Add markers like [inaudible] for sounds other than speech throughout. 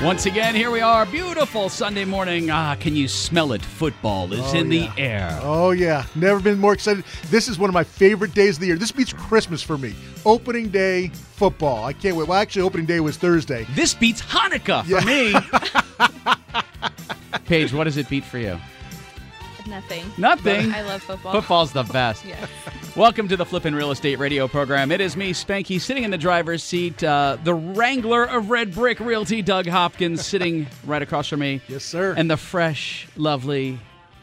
Once again, here we are. Beautiful Sunday morning. Ah, can you smell it? Football is Oh, in yeah. the air. Oh yeah, never been more excited. This is one of my favorite days of the year. This beats Christmas for me. Opening day football. I can't wait. Well, actually, opening day was Thursday. This beats Hanukkah for me. [laughs] Paige, what does it beat for you? Nothing. Nothing. I love football. Football's the best. Yes. Welcome to the Flippin' Real Estate Radio program. It is me, Spanky, sitting in the driver's seat. Uh, the wrangler of Red Brick Realty, Doug Hopkins, sitting [laughs] right across from me. Yes, sir. And the fresh, lovely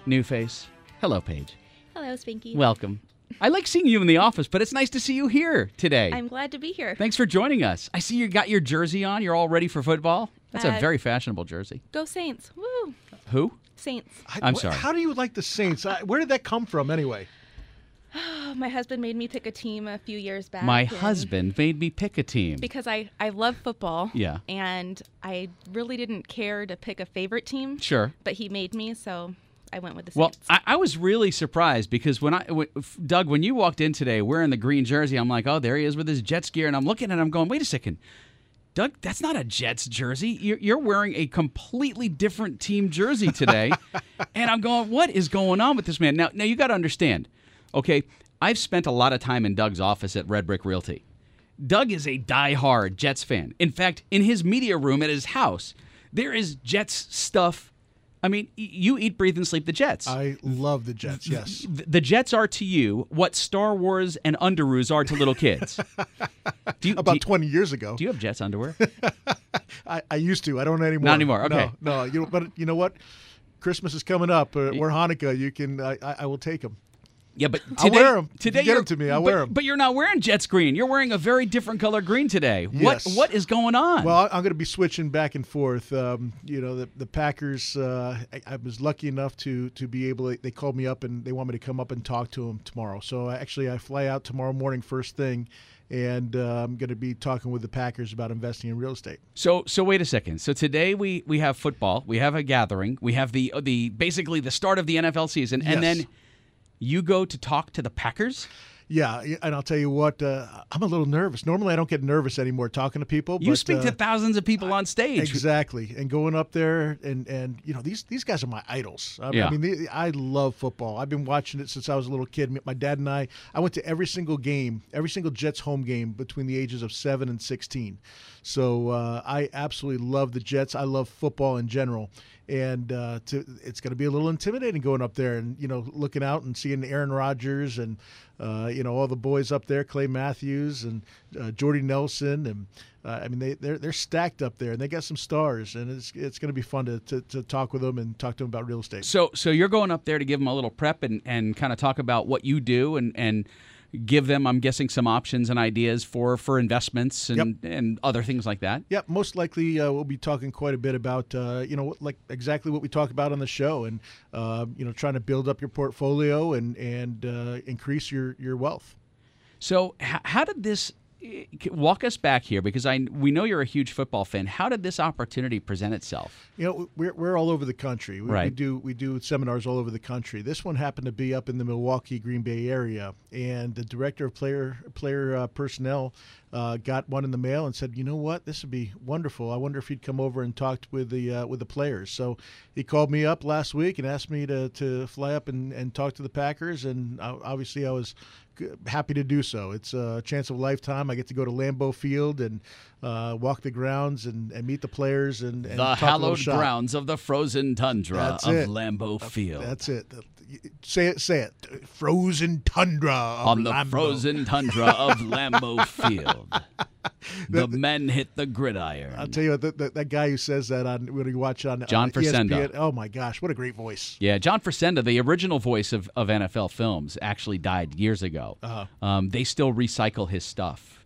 new face. Hello, Paige. Hello, Spanky. Welcome. I like seeing you in the office, but it's nice to see you here today. I'm glad to be here. Thanks for joining us. I see you got your jersey on. You're all ready for football. That's a Uh, very fashionable jersey. Go Saints. Woo. Who? Saints. I- I'm wh- sorry. How do you like the Saints? I, where did that come from, anyway? Oh, [sighs] my husband made me pick a team a few years back. My husband made me pick a team. Because I, I love football. Yeah. And I really didn't care to pick a favorite team. Sure. But he made me, so I went with the Well, Saints. I, I was really surprised because when I, w- Doug, when you walked in today wearing the green jersey, I'm like, oh, there he is with his Jets gear, and I'm looking at him going, wait a second, Doug, that's not a Jets jersey. You're, you're wearing a completely different team jersey today, [laughs] and I'm going, what is going on with this man? Now, now you got to understand, okay? I've spent a lot of time in Doug's office at Red Brick Realty. Doug is a die-hard Jets fan. In fact, in his media room at his house, there is Jets stuff. I mean, you eat, breathe, and sleep the Jets. I love the Jets. Yes. Th- the Jets are to you what Star Wars and underoos are to little kids. [laughs] Do you, About you- 20 years ago, do you have Jets underwear? [laughs] I, I used to. I don't anymore. Not anymore, okay. No, no. You but you know what? Christmas is coming up, uh, or Hanukkah. You can. I, I I will take them. Yeah, but today, wear 'em. If you Today get 'em you're- to me, I'll but, wear 'em. But you're not wearing Jets green. You're wearing a very different color green today. What Yes. What is going on? Well, I'm going to be switching back and forth. Um, you know, the the Packers. Uh, I, I was lucky enough to to be able. to They called me up and they want me to come up and talk to them tomorrow. So I, actually, I fly out tomorrow morning first thing, and uh, I'm going to be talking with the Packers about investing in real estate. So so wait a second. So today we we have football. We have a gathering. We have the the basically the start of the NFL season, and Yes. then you go to talk to the Packers. Yeah, and I'll tell you what, uh, I'm a little nervous. Normally, I don't get nervous anymore talking to people. You but, speak uh, to thousands of people on stage. Exactly, and going up there and and you know these these guys are my idols. I, Yeah. I mean, they, I love football. I've been watching it since I was a little kid. My dad and I, I went to every single game, every single Jets home game between the ages of seven and sixteen. So uh, I absolutely love the Jets. I love football in general. And uh, to, it's going to be a little intimidating going up there and you know looking out and seeing Aaron Rodgers and uh, you know all the boys up there, Clay Matthews and uh, Jordy Nelson and uh, I mean they they're, they're stacked up there and they got some stars and it's it's going to be fun to, to, to talk with them and talk to them about real estate. So so you're going up there to give them a little prep and, and kind of talk about what you do and, and give them, I'm guessing, some options and ideas for, for investments and, and other things like that. Yeah, most likely uh, we'll be talking quite a bit about uh, you know like exactly what we talk about on the show, and uh, you know trying to build up your portfolio and and uh, increase your your wealth. So how did this walk us back here because I we know you're a huge football fan. How did this opportunity present itself? You know, we're, we're all over the country. We, we Right. do we do seminars all over the country. This one happened to be up in the Milwaukee Green Bay area, and the director of player player uh, personnel uh, got one in the mail and said, "You know what? This would be wonderful. I wonder if he'd come over and talked with the uh, with the players." So he called me up last week and asked me to, to fly up and, and talk to the Packers, and uh, obviously I was happy to do so. It's a chance of a lifetime. I get to go to Lambeau Field and uh, walk the grounds and, and meet the players and, and the talk a little hallowed grounds of the frozen tundra That's of it. Lambeau Field. That's it. Say it. Say it. Frozen tundra of on the Lambeau. frozen tundra of [laughs] Lambeau Field. The men hit the gridiron. I'll tell you what. That, that, that guy who says that on when you watch on John on Facenda. Oh my gosh, what a great voice. Yeah, John Facenda, the original voice of, of NFL films, actually died years ago. Uh-huh. Um, they still recycle his stuff,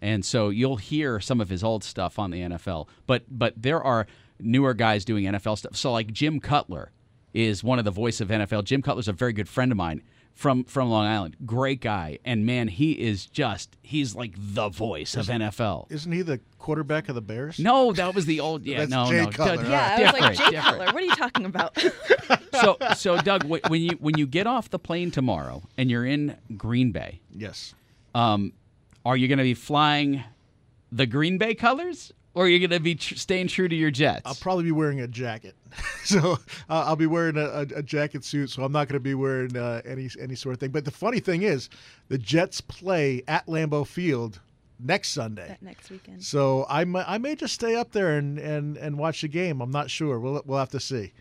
and so you'll hear some of his old stuff on the NFL. But but there are newer guys doing NFL stuff. So like Jim Cutler is one of the voice of NFL. Jim Cutler's a very good friend of mine. from from Long Island. Great guy, and man, he is just he's like the voice of NFL. Isn't he the quarterback of the Bears? No, that was the old. Yeah, [laughs] That's no, Jay no. Cutler. Doug- Yeah, I was like, different, Jay different. Cutler, what are you talking about? [laughs] [laughs] So, so Doug, when you when you get off the plane tomorrow and you're in Green Bay, Yes. um, are you going to be flying the Green Bay colors, or you're going to be tr- staying true to your Jets? I'll probably be wearing a jacket, [laughs] so uh, I'll be wearing a, a, a jacket suit. So I'm not going to be wearing uh, any any sort of thing. But the funny thing is, the Jets play at Lambeau Field next Sunday. that next weekend. So I may, I may just stay up there and, and, and watch the game. I'm not sure. We'll we'll have to see.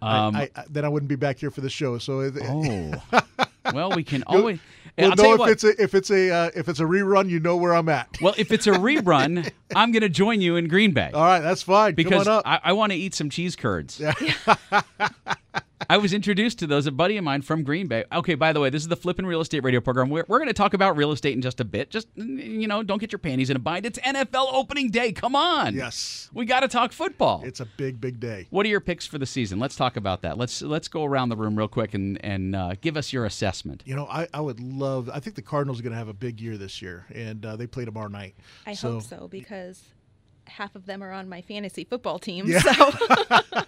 Um, I, I, then I wouldn't be back here for the show. So it, oh, [laughs] well, we can [laughs] always. we'll I'll tell know if what. it's a if it's a uh, if it's a rerun. You know where I'm at. well, if it's a rerun, [laughs] I'm going to join you in Green Bay All right, that's fine. because Come on up. I, I want to eat some cheese curds. [laughs] I was introduced to those. A buddy of mine from Green Bay. Okay, by the way, this is the Flippin' Real Estate Radio program. We're, we're going to talk about real estate in just a bit. Just you know, don't get your panties in a bind. It's NFL opening day. Come on. yes, We got to talk football. it's a big big day. What are your picks for the season? Let's talk about that. Let's let's go around the room real quick and and uh, give us your assessment. You know, I, I would love. I think the Cardinals are going to have a big year this year, and uh, they play tomorrow night. I so, hope so because half of them are on my fantasy football team. Yeah. So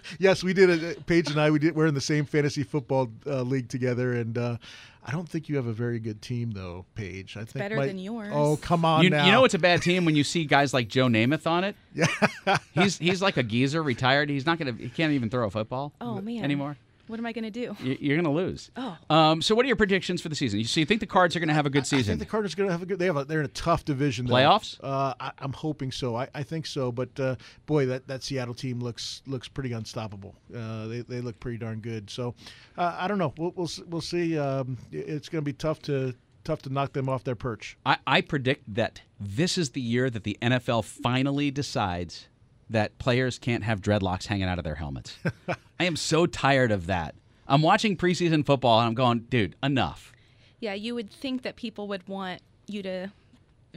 [laughs] Yes, we did it. Paige and I, we did. We're in the same fantasy football uh, league together, and uh, I don't think you have a very good team, though, Paige. I think better my- than yours. Oh, come on You, now. you know it's a bad team when you see guys like Joe Namath on it. [laughs] Yeah, he's he's like a geezer, retired. He's not gonna. He can't even throw a football. Oh, man. anymore. What am I going to do? You- You're gonna lose. Oh. Um. So, what are your predictions for the season? You so you think the Cards are gonna have a good I season? think the Cardinals going to have a good. They have a, they're in a tough division. Playoffs? Uh, I, I'm hoping so. I, I think so. But uh, boy, that, that Seattle team looks looks pretty unstoppable. Uh, they, they look pretty darn good. So uh, I don't know. We'll we'll, we'll see. Um, it's going to be tough to tough to knock them off their perch. I, I predict that this is the year that the NFL finally decides that players can't have dreadlocks hanging out of their helmets. [laughs] I am so tired of that. I'm watching preseason football and I'm going, dude, enough. Yeah, you would think that people would want you to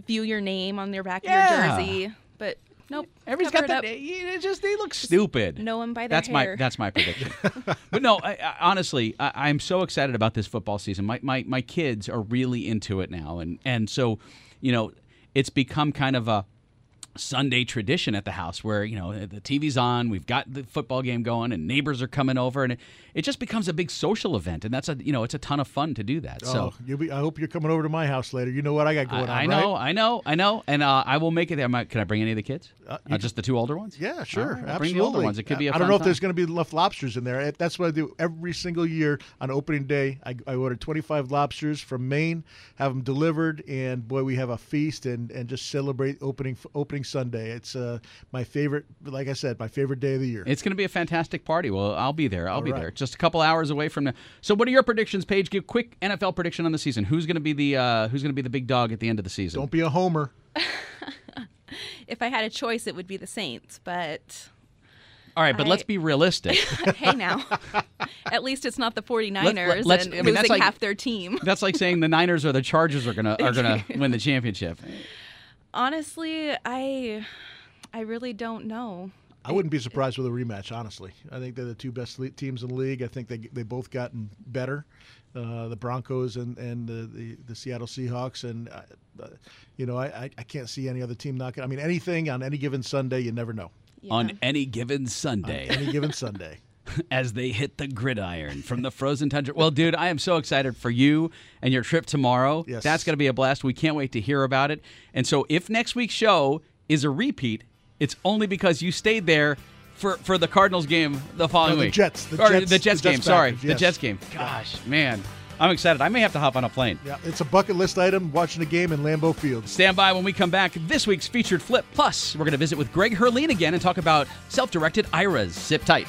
view your name on their back Yeah. of your jersey, but nope. Everybody's got that. It just they look stupid. know 'em by their that's my that's my prediction. [laughs] but no, I, I, honestly, I, I'm so excited about this football season. My, my my kids are really into it now, and and so, you know, it's become kind of a Sunday tradition at the house where you know the TV's on, we've got the football game going, and neighbors are coming over, and it, it just becomes a big social event, and that's a you know it's a ton of fun to do that. So oh, you'll be, I hope you're coming over to my house later. You know what I got going on. I, I know, right? I know, I know, and uh, I will make it there. I- Can I bring any of the kids? Uh, Uh, just the two older ones? Yeah, sure, right, absolutely. Bring the older ones. It could be a I don't know if time. there's going to be left lobsters in there. That's what I do every single year on opening day. I, I order 25 lobsters from Maine, have them delivered, and boy, we have a feast and, and just celebrate opening opening Sunday. It's uh, my favorite. Like I said, my favorite day of the year. It's going to be a fantastic party. Well, I'll be there. I'll be right. there. Just a couple hours away from now. So, what are your predictions, Paige? Give quick NFL prediction on the season. Who's going to be the uh, Who's going to be the big dog at the end of the season? don't be a homer. [laughs] If I had a choice, it would be the Saints, but All right, but I- let's be realistic. [laughs] hey now. [laughs] At least it's not the 49ers let's- and I mean, losing like- half their team. That's like saying the Niners or the Chargers are gonna are gonna win the championship. Honestly, I I really don't know. I wouldn't be surprised with a rematch. Honestly, I think they're the two best le- teams in the league. I think they they both gotten better. Uh, the Broncos and and the, the, the Seattle Seahawks, and uh, uh, you know I, I I can't see any other team knocking. I mean anything on any given Sunday, you never know. Yeah. On any given Sunday, Any given Sunday. [laughs] as they hit the gridiron from the frozen tundra. Well, dude, I am so excited for you and your trip tomorrow. Yes. That's going to be a blast. We can't wait to hear about it. And so, if next week's show is a repeat, it's only because you stayed there for, for the Cardinals game the following No, the week. Jets, the or Jets- the Jets the game. Jets sorry, Packers, the. Jets game. Gosh, man, I'm excited. I may have to hop on a plane. Yeah, it's a bucket list item. Watching a game in Lambeau Field. Stand by when we come back. This week's featured flip. Plus, we're going to visit with Greg Herlean again and talk about self-directed IRAs. Sip tight.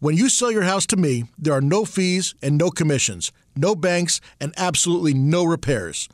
When you sell your house to me, there are no fees and no commissions, no banks, and absolutely no repairs.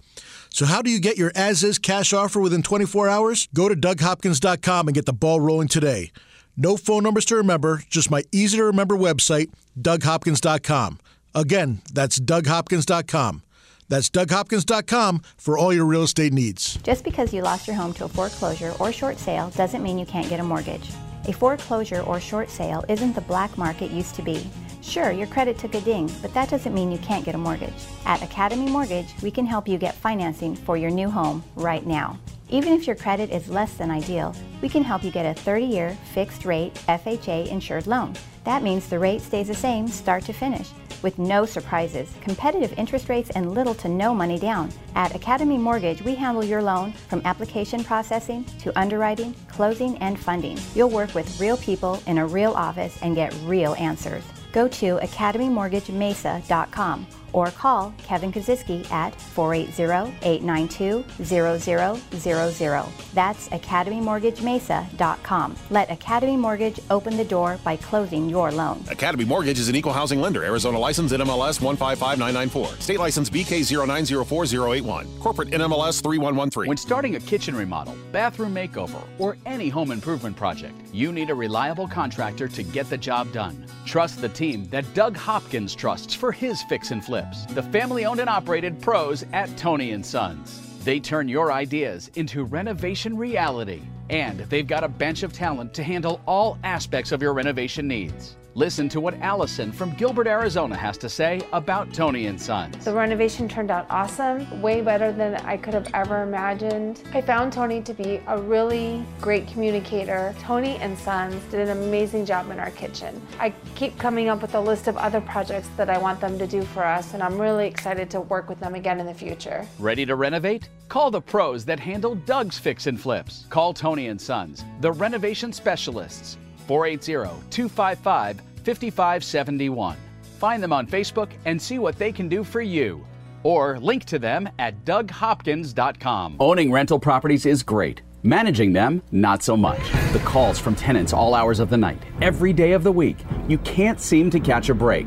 So, how do you get your as is cash offer within 24 hours? Go to DougHopkins.com and get the ball rolling today. No phone numbers to remember, just my easy to remember website, DougHopkins.com. Again, that's DougHopkins.com. That's DougHopkins.com for all your real estate needs. Just because you lost your home to a foreclosure or short sale doesn't mean you can't get a mortgage. A foreclosure or short sale isn't the black market used to be. Sure, your credit took a ding, but that doesn't mean you can't get a mortgage. At Academy Mortgage, we can help you get financing for your new home right now. Even if your credit is less than ideal, we can help you get a 30 year fixed rate FHA insured loan. That means the rate stays the same start to finish with no surprises, competitive interest rates, and little to no money down. At Academy Mortgage, we handle your loan from application processing to underwriting, closing, and funding. You'll work with real people in a real office and get real answers. Go to academymortgagemesa.com or call Kevin Kaziski at 480-892-0000. That's academymortgagemesa.com. Let Academy Mortgage open the door by closing your loan. Academy Mortgage is an equal housing lender. Arizona license NMLS 155994. State license BK0904081. Corporate NMLS 3113. When starting a kitchen remodel, bathroom makeover, or any home improvement project, you need a reliable contractor to get the job done. Trust the team that Doug Hopkins trusts for his fix and The family owned and operated pros at Tony and Sons. They turn your ideas into renovation reality. And they've got a bench of talent to handle all aspects of your renovation needs. Listen to what Allison from Gilbert, Arizona has to say about Tony and Sons. The renovation turned out awesome, way better than I could have ever imagined. I found Tony to be a really great communicator. Tony and Sons did an amazing job in our kitchen. I keep coming up with a list of other projects that I want them to do for us, and I'm really excited to work with them again in the future. Ready to renovate? Call the pros that handle Doug's fix and flips. Call Tony and Sons, the renovation specialists. 480-255-5571. Find them on Facebook and see what they can do for you. Or link to them at DougHopkins.com. Owning rental properties is great. Managing them, not so much. The calls from tenants all hours of the night, every day of the week. You can't seem to catch a break.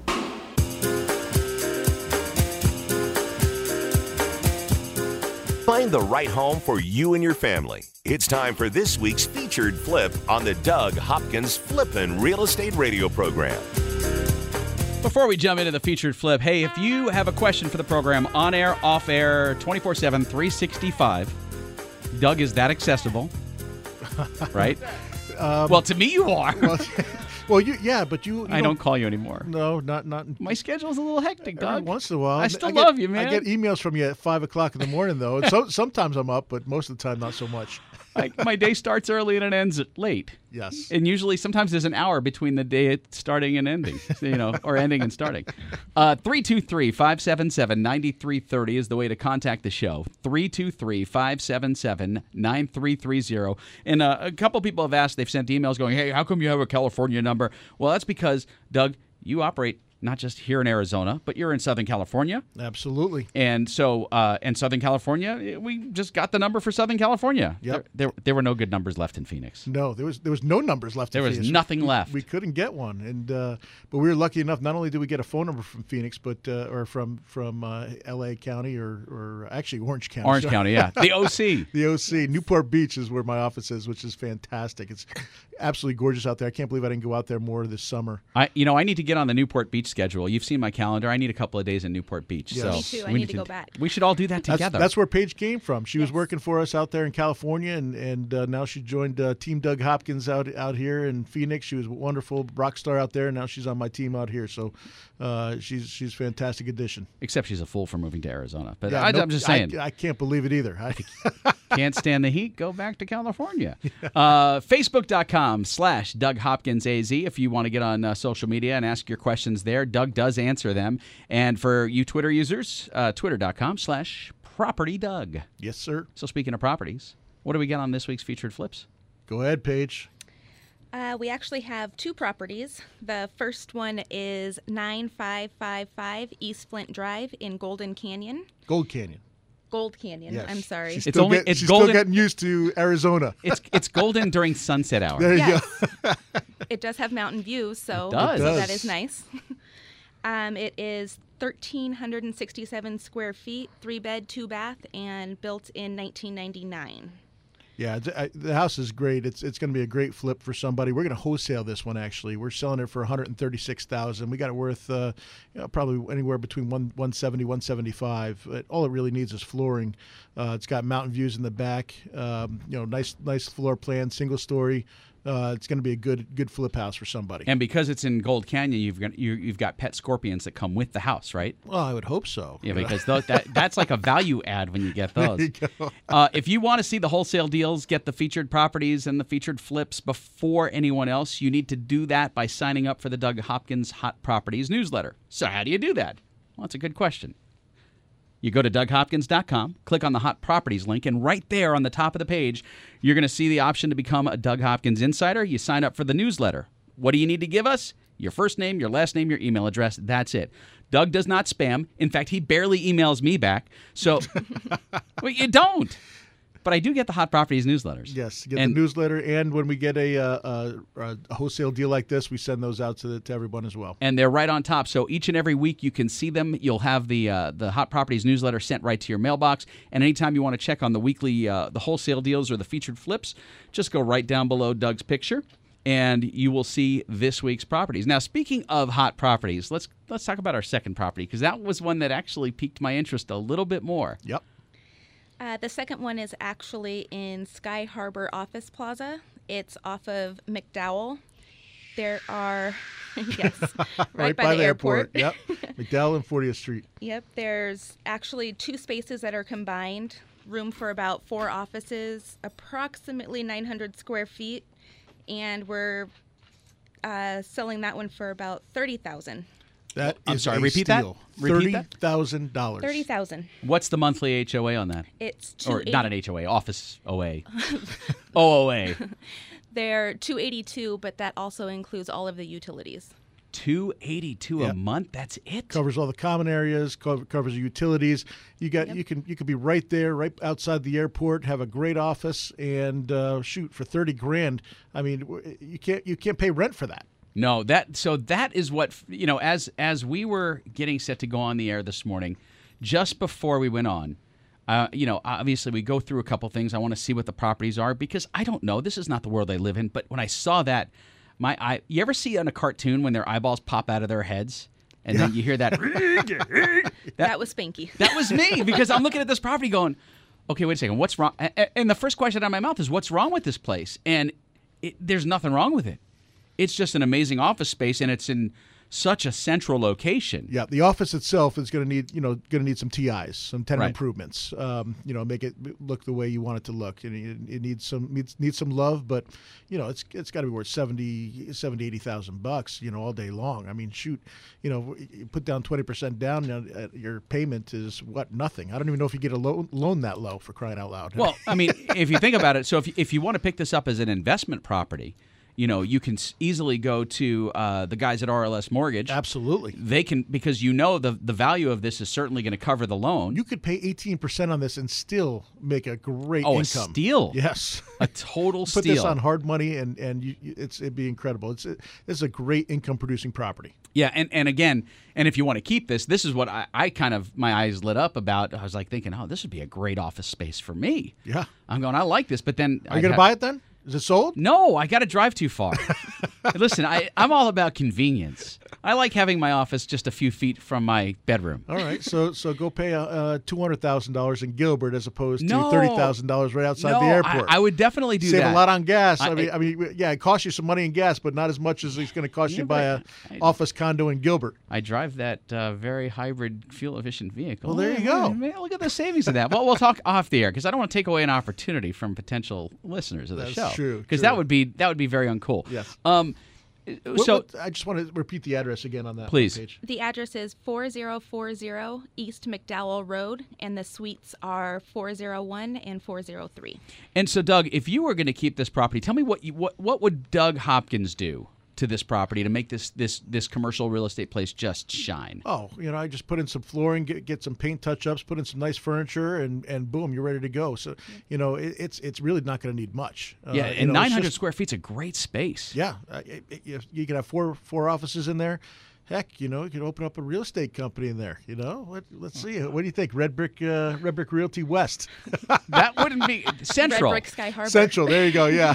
Find the right home for you and your family. It's time for this week's featured flip on the Doug Hopkins Flippin' Real Estate Radio program. Before we jump into the featured flip, hey, if you have a question for the program, on air, off air, 24 7, 365, Doug is that accessible, [laughs] right? Um, well, to me, you are. Well, [laughs] well, you yeah, but you. you I don't call you anymore. No, not not. My schedule's a little hectic, Doug. once in a while, I still get- love you, man. I get emails from you at five o'clock in the morning, though. [laughs] So, sometimes I'm up, but most of the time, not so much. [laughs] Like, my day starts early and it ends late. Yes. And usually, sometimes there's an hour between the day it starting and ending, [laughs] you know, or ending and starting. Uh, 323 577 9330 is the way to contact the show. 323 577 9330. And uh, a couple people have asked, they've sent emails going, hey, how come you have a California number? Well, that's because, Doug, you operate not just here in Arizona, but you're in Southern California. Absolutely. And so, uh, in Southern California, eh, we just got the number for Southern California. Yep. There, there, there were no good numbers left in Phoenix. No, there was there was no numbers left. There was Phoenix. nothing left. We couldn't get one, and uh, but we were lucky enough. Not only did we get a phone number from Phoenix, but uh, or from from uh, L.A. County or or actually Orange County. Orange County, yeah. The [laughs] OC. the OC, Newport Beach is where my office is, which is fantastic. It's absolutely gorgeous out there. I can't believe I didn't go out there more this summer. I, you know, I need to get on the Newport Beach schedule. You've seen my calendar. I need a couple of days in Newport Beach. Yes. So Me too. I we need to go back. We should all do that together. that's where Paige came from. She was working for us out there in California, and and uh, now she joined uh, Team Doug Hopkins out out here in Phoenix. She was a wonderful rock star out there, and now she's on my team out here. So uh, she's she's a fantastic addition. Except she's a fool for moving to Arizona. But Yeah, I, nope, I'm just saying. I, can't believe it either. I, [laughs] Can't stand the heat? Go back to California. [laughs] Uh, Facebook.com slash Doug Hopkins AZ if you want to get on uh, social media and ask your questions there. Doug does answer them. And for you Twitter users, uh, twitter.com slash property Doug. yes, sir. So speaking of properties, what do we get on this week's featured flips? Go ahead, Paige. Uh, we actually have two properties. The first one is 9555 East Flint Drive in Golden Canyon. Gold Canyon. Gold Canyon, Yes. I'm sorry. She's It's still only- get- it's she's golden- still getting used to Arizona. It's it's golden [laughs] during sunset hour. There you Yes. go. [laughs] it does have mountain views, so, It does. It so that nice. [laughs] um, it is 1,367 square feet, three bed, two bath, and built in 1999. Yeah, the house is great. It's it's going to be a great flip for somebody. We're going to wholesale this one actually. We're selling it for 136,000. We got it worth uh, you know, probably anywhere between one 170 175. But all it really needs is flooring. Uh, it's got mountain views in the back. Um, you know, nice nice floor plan, single story. Uh, it's going to be a good good flip house for somebody. And because it's in Gold Canyon, you've got you, you've got pet scorpions that come with the house, right? well, I would hope so. Yeah, because those, that that's like a value add when you get [laughs] those. you. Uh, if you want to see the wholesale deals, get the featured properties and the featured flips before anyone else, you need to do that by signing up for the Doug Hopkins Hot Properties newsletter. So how do you do that? Well, that's a good question. You go to DougHopkins.com, click on the Hot Properties link, and right there on the top of the page, you're going to see the option to become a Doug Hopkins Insider. You sign up for the newsletter. What do you need to give us? Your first name, your last name, your email address. That's it. Doug does not spam. In fact, he barely emails me back. So [laughs] well, you don't. But I do get the Hot Properties newsletters. Yes, get And- the newsletter, and when we get a, uh, a, a wholesale deal like this, we send those out to, the, to everyone as well. and they're right on top. So each and every week you can see them. You'll have the uh, the Hot Properties newsletter sent right to your mailbox. And anytime you want to check on the weekly uh, the wholesale deals or the featured flips, just go right down below Doug's picture, and you will see this week's properties. Now, speaking of hot properties, let's let's talk about our second property because that was one that actually piqued my interest a little bit more. Yep. Uh, the second one is actually in Sky Harbor Office Plaza. It's off of McDowell. There are, [laughs] yes, [laughs] right, by, the, airport. yep. [laughs] McDowell and 40th Street. Yep, there's actually two spaces that are combined. Room for about four offices, approximately 900 square feet, and we're uh, selling that one for about 30,000. That I'm is sorry, a repeat that? steal. Repeat that? $30,000. 30,000. What's the monthly HOA on that? It's Or 280 not an HOA, office OA. [laughs] [laughs] OOA. [laughs] They're 282, but that also includes all of the utilities. 282 Yeah. a month? That's it? Covers all the common areas, co- covers the utilities. You got you can you could be right there, right outside the airport, have a great office, and uh, shoot for thirty grand. I mean, you can't you can't pay rent for that. No, that so that is what you know. As as we were getting set to go on the air this morning, just before we went on, uh, you know, obviously we go through a couple things. I want to see what the properties are because I don't know. This is not the world I live in. But when I saw that, my eye. You ever see on a cartoon when their eyeballs pop out of their heads, and then you hear [laughs] that? That, was Spanky. [laughs] That was me because I'm looking at this property going, okay, wait a second, what's wrong? A- a- And the first question out of my mouth is, what's wrong with this place? And it, there's nothing wrong with it. It's just an amazing office space, and it's in such a central location. Yeah, the office itself is going to need, you know, going to need some TIs, some tenant Right. improvements. Um, you know, make it look the way you want it to look. And it, it needs some needs, needs some love, but you know, it's it's got to be worth 70, 70 80,000 bucks, you know, all day long. I mean, shoot, you know, you put down 20% down, you know, uh, your payment is what nothing. I don't even know if you get a loan loan that low for crying out loud. Well, [laughs] I mean, if you think about it, so if, if you want to pick this up as an investment property, you know, you can easily go to uh, the guys at RLS Mortgage. Absolutely. They can because you know the the value of this is certainly going to cover the loan. You could pay 18% on this and still make a great oh, a income. steal! Yes. a total [laughs] steal. Put steal. this on hard money and and you, it's it'd be incredible. It's this is a great income producing property. Yeah, and, and again, and if you want to keep this, this is what I, I kind of my eyes lit up about. I was like thinking, oh, this would be a great office space for me. Yeah. I'm going, I like this, but then Are you going to buy it then? Is it sold? No, I got to drive too far. [laughs] Listen, I, I'm all about convenience. I like having my office just a few feet from my bedroom. All right, so so go pay uh, uh, two hundred thousand dollars in Gilbert as opposed to thirty thousand dollars right outside no, the airport. I, I would definitely do that. Save that. a lot on gas. I, I- mean, I mean, yeah, it costs you some money in gas, but not as much as it's going to cost Yeah, you buy a office condo in Gilbert. I drive that uh, very hybrid, fuel efficient vehicle. Well, there you go. man, look at the savings of that. Well, we'll talk off the air because I don't want to take away an opportunity from potential listeners of the show. That's show. true, Because that would be that would be very uncool. Yes. Um. Uh, what- so what- I just want to repeat the address again on that Please. page. The address is 4040 East McDowell Road, and the suites are 401 and 403. and so, Doug, if you were going to keep this property, tell me what you, what what would Doug Hopkins do to this property to make this this this commercial real estate place just shine? Oh, you know, I just put in some flooring, get, get some paint touch-ups, put in some nice furniture, and and boom, you're ready to go. So, you know, it, it's it's really not going to need much. Uh, yeah, you and know, 900 just- square feet's a great space. Yeah, uh, it- it- you, you can have four four offices in there. Heck, you know, you could open up a real estate company in there. You know, Let, let's see. What do you think? Red Brick, uh, Red Brick Realty West, [laughs] That wouldn't be [laughs] central. Red Brick Sky Harbor. Central. There you go. Yeah.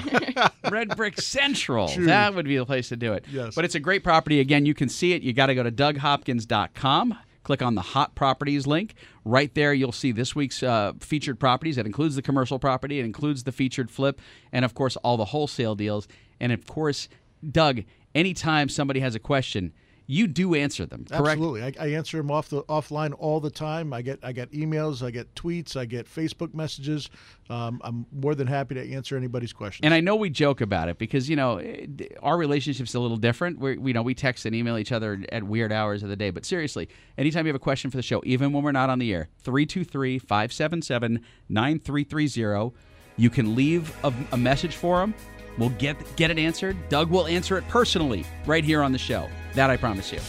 [laughs] Red Brick Central. True. That would be the place to do it. Yes. But it's a great property. Again, you can see it. You got to go to DougHopkins.com. Click on the Hot Properties link. Right there, you'll see this week's uh, featured properties. That includes the commercial property, it includes the featured flip, and of course, all the wholesale deals. And of course, Doug, anytime somebody has a question, you do answer them, correct? Absolutely. I, I answer them off the offline all the time. I get I get emails, I get tweets, I get Facebook messages. Um, I'm more than happy to answer anybody's questions. And I know we joke about it because you know eh, our relationship's a little different. We we know we text and email each other at weird hours of the day. But seriously, anytime you have a question for the show, even when we're not on the air, 323-577-9330, you can leave a, a message for them. We'll get get it answered. Doug will answer it personally right here on the show. That I promise you.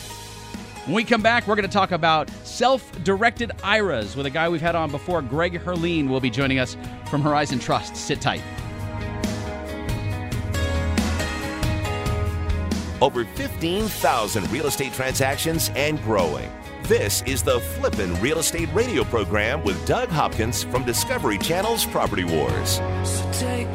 When we come back, we're going to talk about self directed IRAs with a guy we've had on before. Greg Herlean will be joining us from Horizon Trust. Sit tight. Over 15,000 real estate transactions and growing. This is the Flippin' Real Estate Radio program with Doug Hopkins from Discovery Channel's Property Wars. Take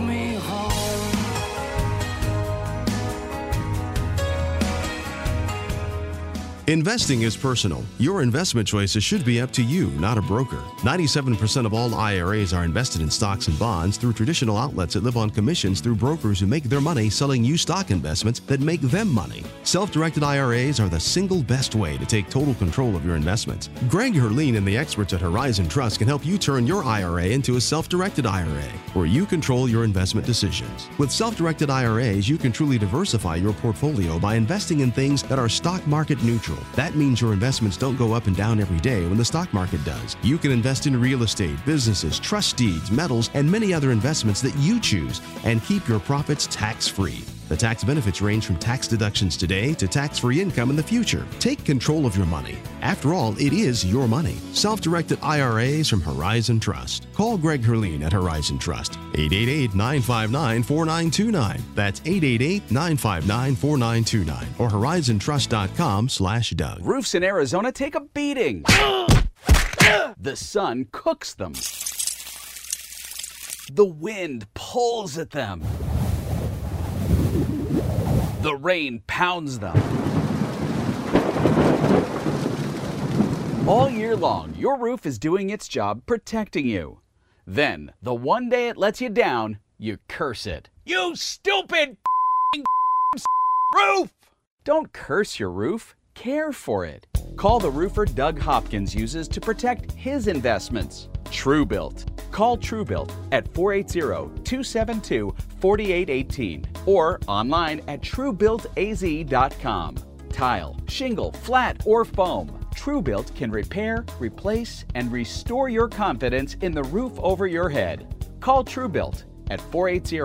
Investing is personal. Your investment choices should be up to you, not a broker. 97% of all IRAs are invested in stocks and bonds through traditional outlets that live on commissions through brokers who make their money selling you stock investments that make them money. Self directed IRAs are the single best way to take total control of your investments. Greg Herlean and the experts at Horizon Trust can help you turn your IRA into a self directed IRA, where you control your investment decisions. With self directed IRAs, you can truly diversify your portfolio by investing in things that are stock market neutral. That means your investments don't go up and down every day when the stock market does. You can invest in real estate, businesses, trust deeds, metals, and many other investments that you choose and keep your profits tax free. The tax benefits range from tax deductions today to tax free income in the future. Take control of your money. After all, it is your money. Self directed IRAs from Horizon Trust. Call Greg Herlean at Horizon Trust. 888 959 4929. That's 888 959 4929 or horizontrust.com slash Doug. Roofs in Arizona take a beating. the sun cooks them. The wind pulls at them. The rain pounds them. All year long, your roof is doing its job protecting you. Then, the one day it lets you down, you curse it. You stupid [laughs] roof! Don't curse your roof, care for it. Call the roofer Doug Hopkins uses to protect his investments. Truebuilt. Call Truebuilt at 480-272-4818 or online at truebuiltaz.com. Tile, shingle, flat, or foam. Truebuilt can repair, replace, and restore your confidence in the roof over your head. Call Truebuilt at 480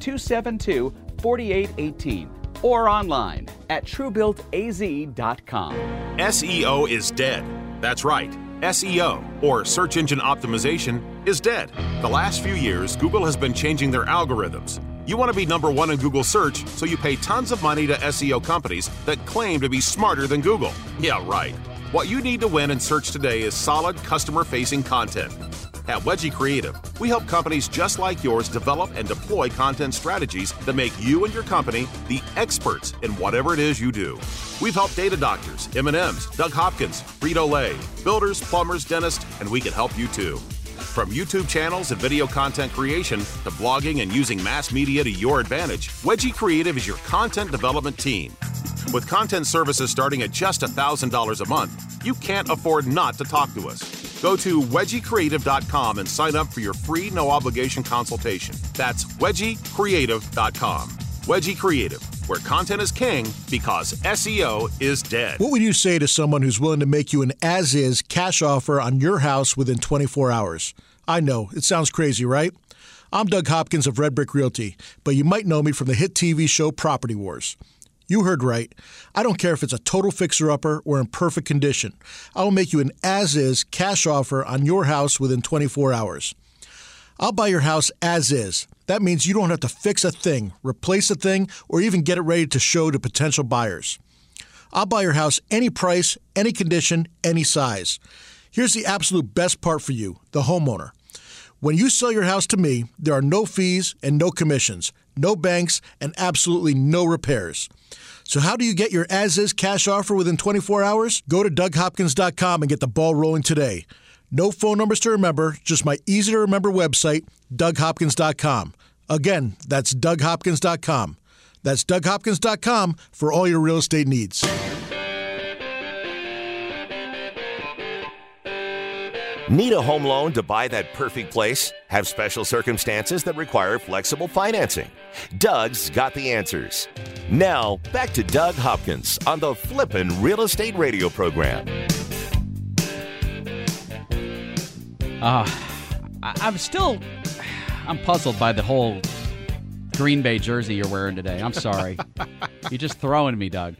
272 4818 or online at truebuiltaz.com. SEO is dead. That's right. SEO, or search engine optimization, is dead. The last few years, Google has been changing their algorithms. You want to be number one in Google search, so you pay tons of money to SEO companies that claim to be smarter than Google. Yeah, right. What you need to win in search today is solid customer facing content. At Wedgie Creative, we help companies just like yours develop and deploy content strategies that make you and your company the experts in whatever it is you do. We've helped data doctors, M&Ms, Doug Hopkins, Frito-Lay, builders, plumbers, dentists, and we can help you too. From YouTube channels and video content creation to blogging and using mass media to your advantage, Wedgie Creative is your content development team. With content services starting at just $1,000 a month, you can't afford not to talk to us. Go to wedgiecreative.com and sign up for your free no obligation consultation. That's wedgiecreative.com. Wedgie Creative, where content is king because SEO is dead. What would you say to someone who's willing to make you an as is cash offer on your house within 24 hours? I know, it sounds crazy, right? I'm Doug Hopkins of Red Brick Realty, but you might know me from the hit TV show Property Wars. You heard right. I don't care if it's a total fixer upper or in perfect condition. I will make you an as is cash offer on your house within 24 hours. I'll buy your house as is. That means you don't have to fix a thing, replace a thing, or even get it ready to show to potential buyers. I'll buy your house any price, any condition, any size. Here's the absolute best part for you, the homeowner. When you sell your house to me, there are no fees and no commissions, no banks, and absolutely no repairs. So, how do you get your as is cash offer within 24 hours? Go to DougHopkins.com and get the ball rolling today. No phone numbers to remember, just my easy to remember website, DougHopkins.com. Again, that's DougHopkins.com. That's DougHopkins.com for all your real estate needs. Need a home loan to buy that perfect place? Have special circumstances that require flexible financing? Doug's got the answers. Now, back to Doug Hopkins on the Flippin' Real Estate Radio program. Uh, I- I'm still, I'm puzzled by the whole Green Bay jersey you're wearing today. I'm sorry. [laughs] you're just throwing me, Doug.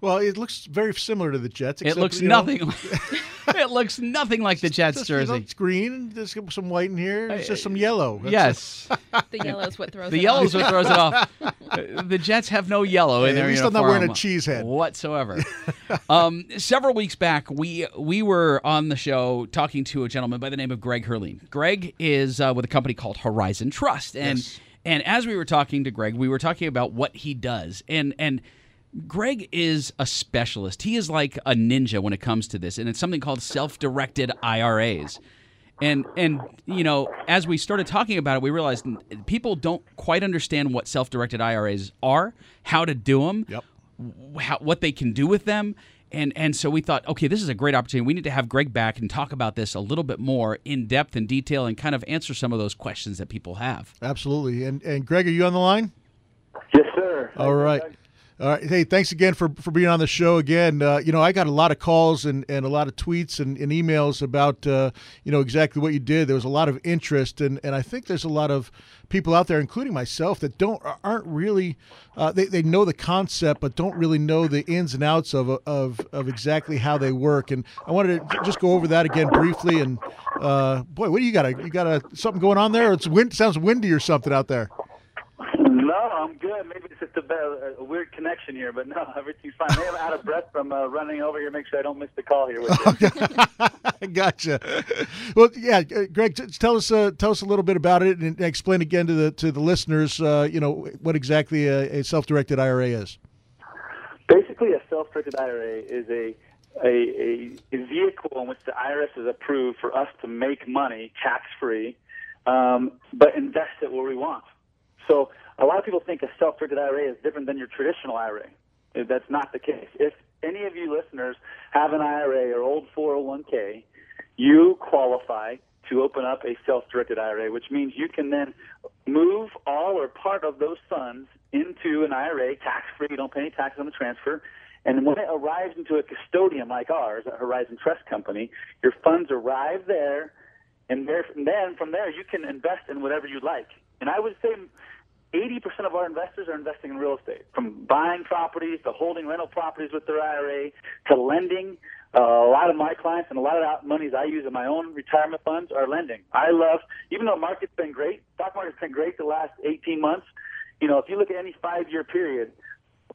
Well, it looks very similar to the Jets. It looks you know, nothing. Like, [laughs] [laughs] it looks nothing like the Jets just, you know, jersey. it's green. There's some white in here. It's just some yellow. That's yes, The yellow is what throws the it yellow off. is what throws it off. Uh, [laughs] the Jets have no yellow in At their least I'm not wearing a cheese head. whatsoever. [laughs] um, several weeks back, we we were on the show talking to a gentleman by the name of Greg Herlean. Greg is uh, with a company called Horizon Trust, and Yes. and as we were talking to Greg, we were talking about what he does, and and. Greg is a specialist. He is like a ninja when it comes to this, and it's something called self-directed IRAs. And and you know, as we started talking about it, we realized people don't quite understand what self-directed IRAs are, how to do them, Yep. how, what they can do with them. And and so we thought, okay, this is a great opportunity. We need to have Greg back and talk about this a little bit more in depth and detail, and kind of answer some of those questions that people have. Absolutely. And and Greg, are you on the line? Yes, sir. All right. All right. Hey, thanks again for, for being on the show again. Uh, you know, I got a lot of calls and, and a lot of tweets and, and emails about, uh, you know, exactly what you did. There was a lot of interest, and, and I think there's a lot of people out there, including myself, that don't aren't really uh, they, they know the concept, but don't really know the ins and outs of, of of exactly how they work. And I wanted to just go over that again briefly. And uh, boy, what do you got? You got a something going on there? It's wind sounds windy or something out there. No, I'm good. Maybe it's just a, bit, a weird connection here, but no, [laughs] everything's fine. I'm out of breath from uh, running over here. Make sure I don't miss the call here with you. [laughs] [laughs] gotcha. Well, yeah, uh, Greg, tell us uh, tell us a little bit about it and explain again to the to the listeners, uh, you know, what exactly a, a self-directed IRA is. Basically, a self-directed IRA is a, a a a vehicle in which the IRS has approved for us to make money tax-free, um, but invest it where we want. So a lot of people think a self-directed IRA is different than your traditional IRA. That's not the case. If any of you listeners have an IRA or old 401k, you qualify to open up a self-directed IRA, which means you can then move all or part of those funds into an IRA tax-free. You don't pay any taxes on the transfer. And when it arrives into a custodian like ours, a Horizon Trust Company, your funds arrive there, and there, and then from there you can invest in whatever you like. And I would say 80% of our investors are investing in real estate, from buying properties to holding rental properties with their IRA to lending. Uh, a lot of my clients and a lot of that monies I use in my own retirement funds are lending. I love, even though market's been great, stock market's been great the last 18 months. You know, if you look at any five-year period,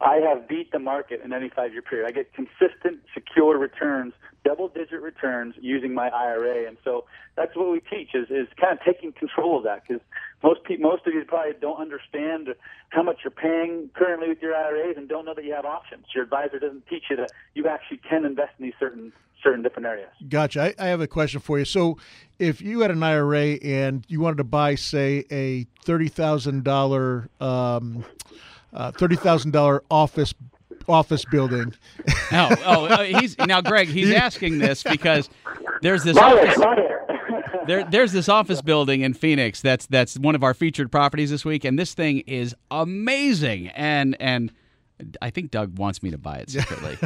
I have beat the market in any five year period. I get consistent, secure returns, double digit returns using my IRA. And so that's what we teach is, is kind of taking control of that because most people, most of you probably don't understand how much you're paying currently with your IRAs and don't know that you have options. Your advisor doesn't teach you that you actually can invest in these certain certain different areas. Gotcha. I, I have a question for you. So, if you had an IRA and you wanted to buy, say, a thirty thousand dollar um, uh, thirty thousand dollar office office building. oh, oh, uh, he's now Greg. He's [laughs] asking this because there's this office, [laughs] there, there's this office building in Phoenix that's that's one of our featured properties this week, and this thing is amazing. And and I think Doug wants me to buy it secretly.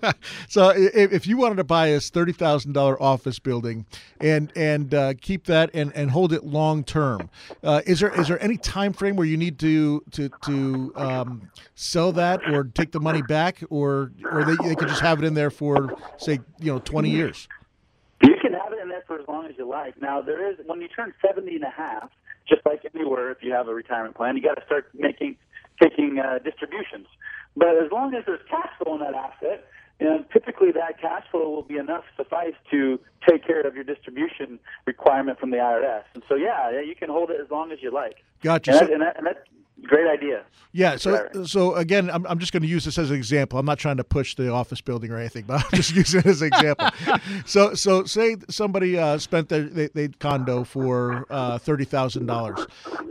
[laughs] so if, if, you wanted to buy a thirty thousand dollar office building and and uh, keep that and, and hold it long term, uh, is there is there any time frame where you need to to to um, sell that or take the money back, or or they they could just have it in there for say you know twenty years? You can have it in there for as long as you like. Now there is when you turn seventy and a half, just like anywhere, if you have a retirement plan, you got to start making taking uh, distributions. But as long as there's cash flow in that asset, and typically that cash flow will be enough suffice to take care of your distribution requirement from the IRS. And so, yeah, you can hold it as long as you like. Gotcha. And, that, and, that, and that, Great idea. Yeah. So, so again, I'm, I'm just going to use this as an example. I'm not trying to push the office building or anything, but [laughs] I'm just using it as an example. [laughs] so, so say somebody uh, spent their they, they condo for uh, thirty thousand dollars,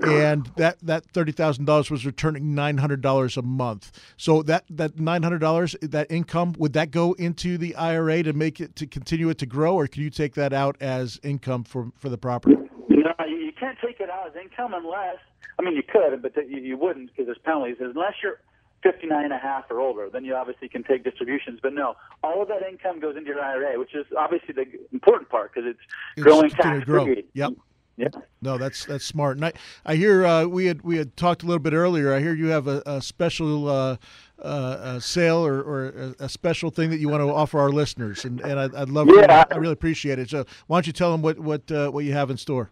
and that that thirty thousand dollars was returning nine hundred dollars a month. So that that nine hundred dollars, that income, would that go into the IRA to make it to continue it to grow, or can you take that out as income for for the property? No, you can't take it out as income unless I mean, you could, but you, you wouldn't because there's penalties. Unless you're 59 and a half or older, then you obviously can take distributions. But no, all of that income goes into your IRA, which is obviously the important part because it's, it's, growing tax free. Yep. Yeah. No, that's that's smart. And I, I hear uh, we had we had talked a little bit earlier. I hear you have a, a special uh, uh, sale or, or a, special thing that you want to offer our listeners, and and I'd, I'd love. Yeah. To, I really appreciate it. So why don't you tell them what what uh, what you have in store?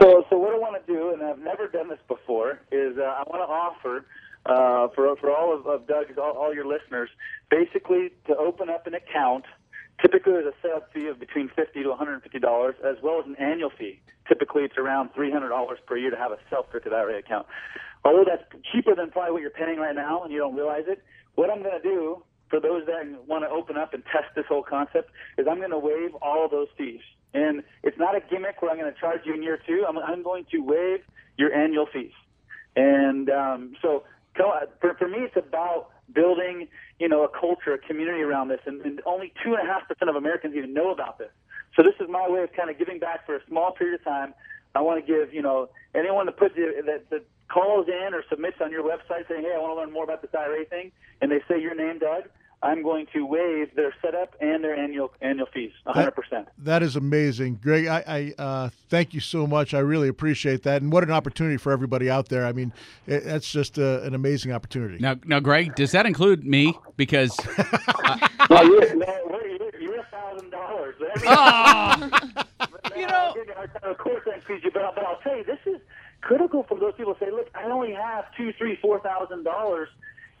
So, so what I want to do, and I've never done this before, is uh, I want to offer uh, for for all of, of Doug's, all, all your listeners, basically to open up an account. Typically, there's a sales fee of between fifty to one hundred and fifty dollars, as well as an annual fee. Typically, it's around three hundred dollars per year to have a self-directed IRA account. Although that's cheaper than probably what you're paying right now, and you don't realize it. What I'm going to do for those that want to open up and test this whole concept is I'm going to waive all of those fees. And it's not a gimmick where I'm going to charge you in year two. I'm, I'm going to waive your annual fees. And um, so for, for me, it's about building, you know, a culture, a community around this. And, and only two and a half percent of Americans even know about this. So this is my way of kind of giving back for a small period of time. I want to give, you know, anyone that puts that, that calls in or submits on your website saying, "Hey, I want to learn more about this IRA thing," and they say your name, Doug. I'm going to waive their setup and their annual annual fees, 100%. That, that is amazing, Greg. I, I uh, thank you so much. I really appreciate that, and what an opportunity for everybody out there. I mean, it, that's just a, an amazing opportunity. Now, now, Greg, does that include me? Because uh, well, you're, you're, you're a thousand dollars. [laughs] You know, of course, that includes you, but, but I'll tell you, this is critical for those people. to say, look, I only have two, three, four thousand dollars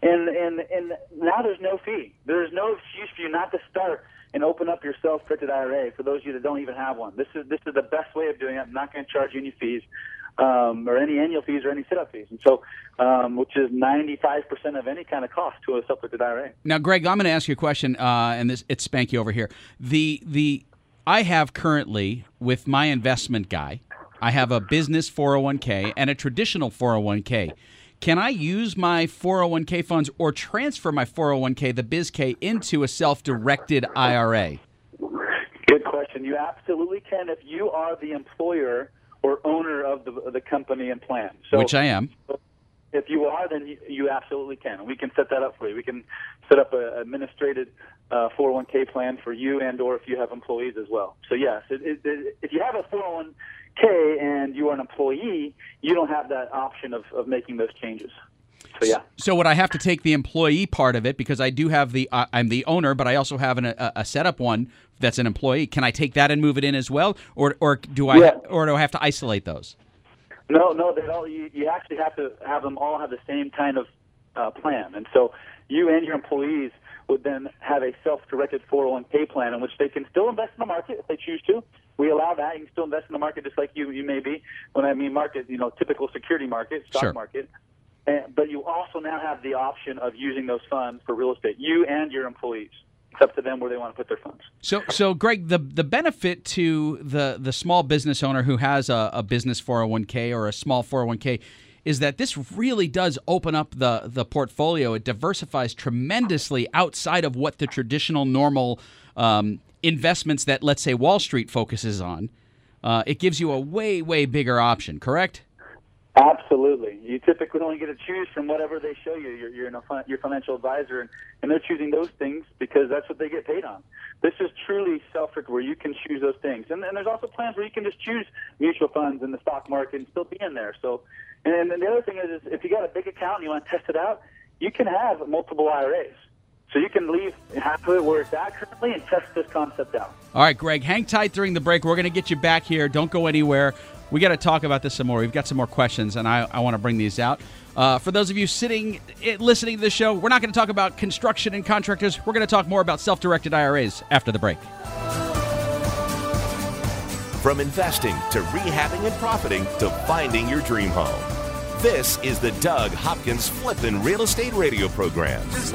and and and now there's no fee. There's no excuse for you not to start and open self-directed IRA. For those of you that don't even have one, this is this is the best way of doing it. I'm not going to charge you any fees. Um, or any annual fees or any setup fees, and so um, which is 95% of any kind of cost to a self-directed IRA. Now, Greg, I'm going to ask you a question, uh, and this it's Spanky over here. The the I have currently with my investment guy, I have a business 401k and a traditional 401k. Can I use my 401k funds or transfer my 401k, the BizK, into a self directed IRA? Question. You absolutely can if you are the employer or owner of the, the company and plan. So, Which I am. If you are, then you, you absolutely can. We can set that up for you. We can set up an administrated uh, 401k plan for you and or if you have employees as well. So yes, it, it, it, if you have a 401 401k and you are an employee, you don't have that option of, of making those changes. So yeah. So would I have to take the employee part of it because I do have the uh, I'm the owner, but I also have an, a, a setup one that's an employee. Can I take that and move it in as well, or or do I Yeah. or do I have to isolate those? No, no, they all. You, you actually have to have them all have the same kind of uh, plan, and so you and your employees would then have a self-directed 401k plan in which they can still invest in the market if they choose to. We allow that. You can still invest in the market just like you you may be. When I mean market, you know, typical security market, stock Sure. market. And, but you also now have the option of using those funds for real estate. You and your employees. It's up to them where they want to put their funds. So, so Greg, the the benefit to the the small business owner who has a, a business 401k or a small 401k is that this really does open up the the portfolio. It diversifies tremendously outside of what the traditional normal um, investments that let's say Wall Street focuses on. Uh, it gives you a way way bigger option. Correct? Absolutely. You typically only get to choose from whatever they show you. You're, you're a your financial advisor, and, and they're choosing those things because that's what they get paid on. This is truly self directed where you can choose those things. And, and there's also plans where you can just choose mutual funds in the stock market and still be in there. So, and then the other thing is, is if you got a big account and you want to test it out, you can have multiple IRAs. So you can leave half of it where it's at currently and test this concept out. All right, Greg, hang tight during the break. We're going to get you back here. Don't go anywhere. We got to talk about this some more. We've got some more questions, and I, I want to bring these out. Uh, for those of you sitting, eh, listening to the show, we're not going to talk about construction and contractors. We're going to talk more about self directed IRAs after the break. From investing to rehabbing and profiting to finding your dream home. This is the Doug Hopkins Flippin' Real Estate Radio Program. Just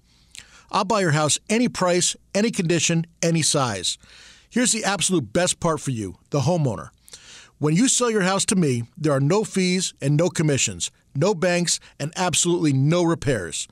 I'll buy your house any price, any condition, any size. Here's the absolute best part for you, the homeowner. When you sell your house to me, there are no fees and no commissions, no banks, and absolutely no repairs.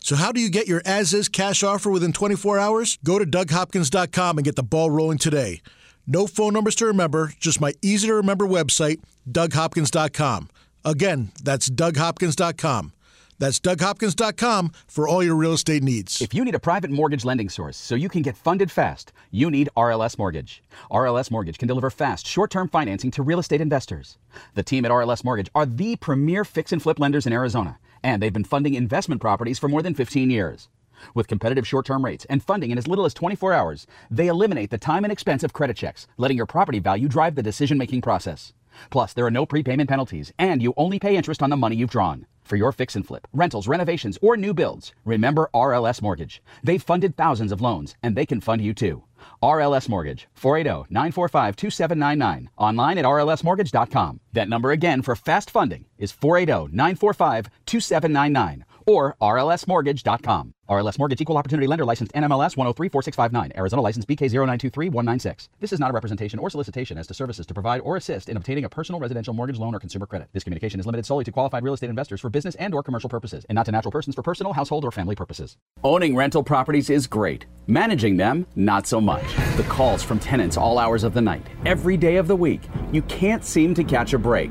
So, how do you get your as is cash offer within 24 hours? Go to DougHopkins.com and get the ball rolling today. No phone numbers to remember, just my easy to remember website, DougHopkins.com. Again, that's DougHopkins.com. That's DougHopkins.com for all your real estate needs. If you need a private mortgage lending source so you can get funded fast, you need RLS Mortgage. RLS Mortgage can deliver fast, short term financing to real estate investors. The team at RLS Mortgage are the premier fix and flip lenders in Arizona, and they've been funding investment properties for more than 15 years. With competitive short term rates and funding in as little as 24 hours, they eliminate the time and expense of credit checks, letting your property value drive the decision making process. Plus, there are no prepayment penalties, and you only pay interest on the money you've drawn. For your fix and flip, rentals, renovations, or new builds, remember RLS Mortgage. They've funded thousands of loans, and they can fund you too. RLS Mortgage, oh, 480 945 2799. Online at rlsmortgage.com. That number again for fast funding is oh, 480 945 2799 or rlsmortgage.com. RLS Mortgage Equal Opportunity Lender Licensed NMLS 1034659. Arizona License BK0923196. This is not a representation or solicitation as to services to provide or assist in obtaining a personal residential mortgage loan or consumer credit. This communication is limited solely to qualified real estate investors for business and or commercial purposes and not to natural persons for personal, household, or family purposes. Owning rental properties is great. Managing them, not so much. The calls from tenants all hours of the night, every day of the week. You can't seem to catch a break.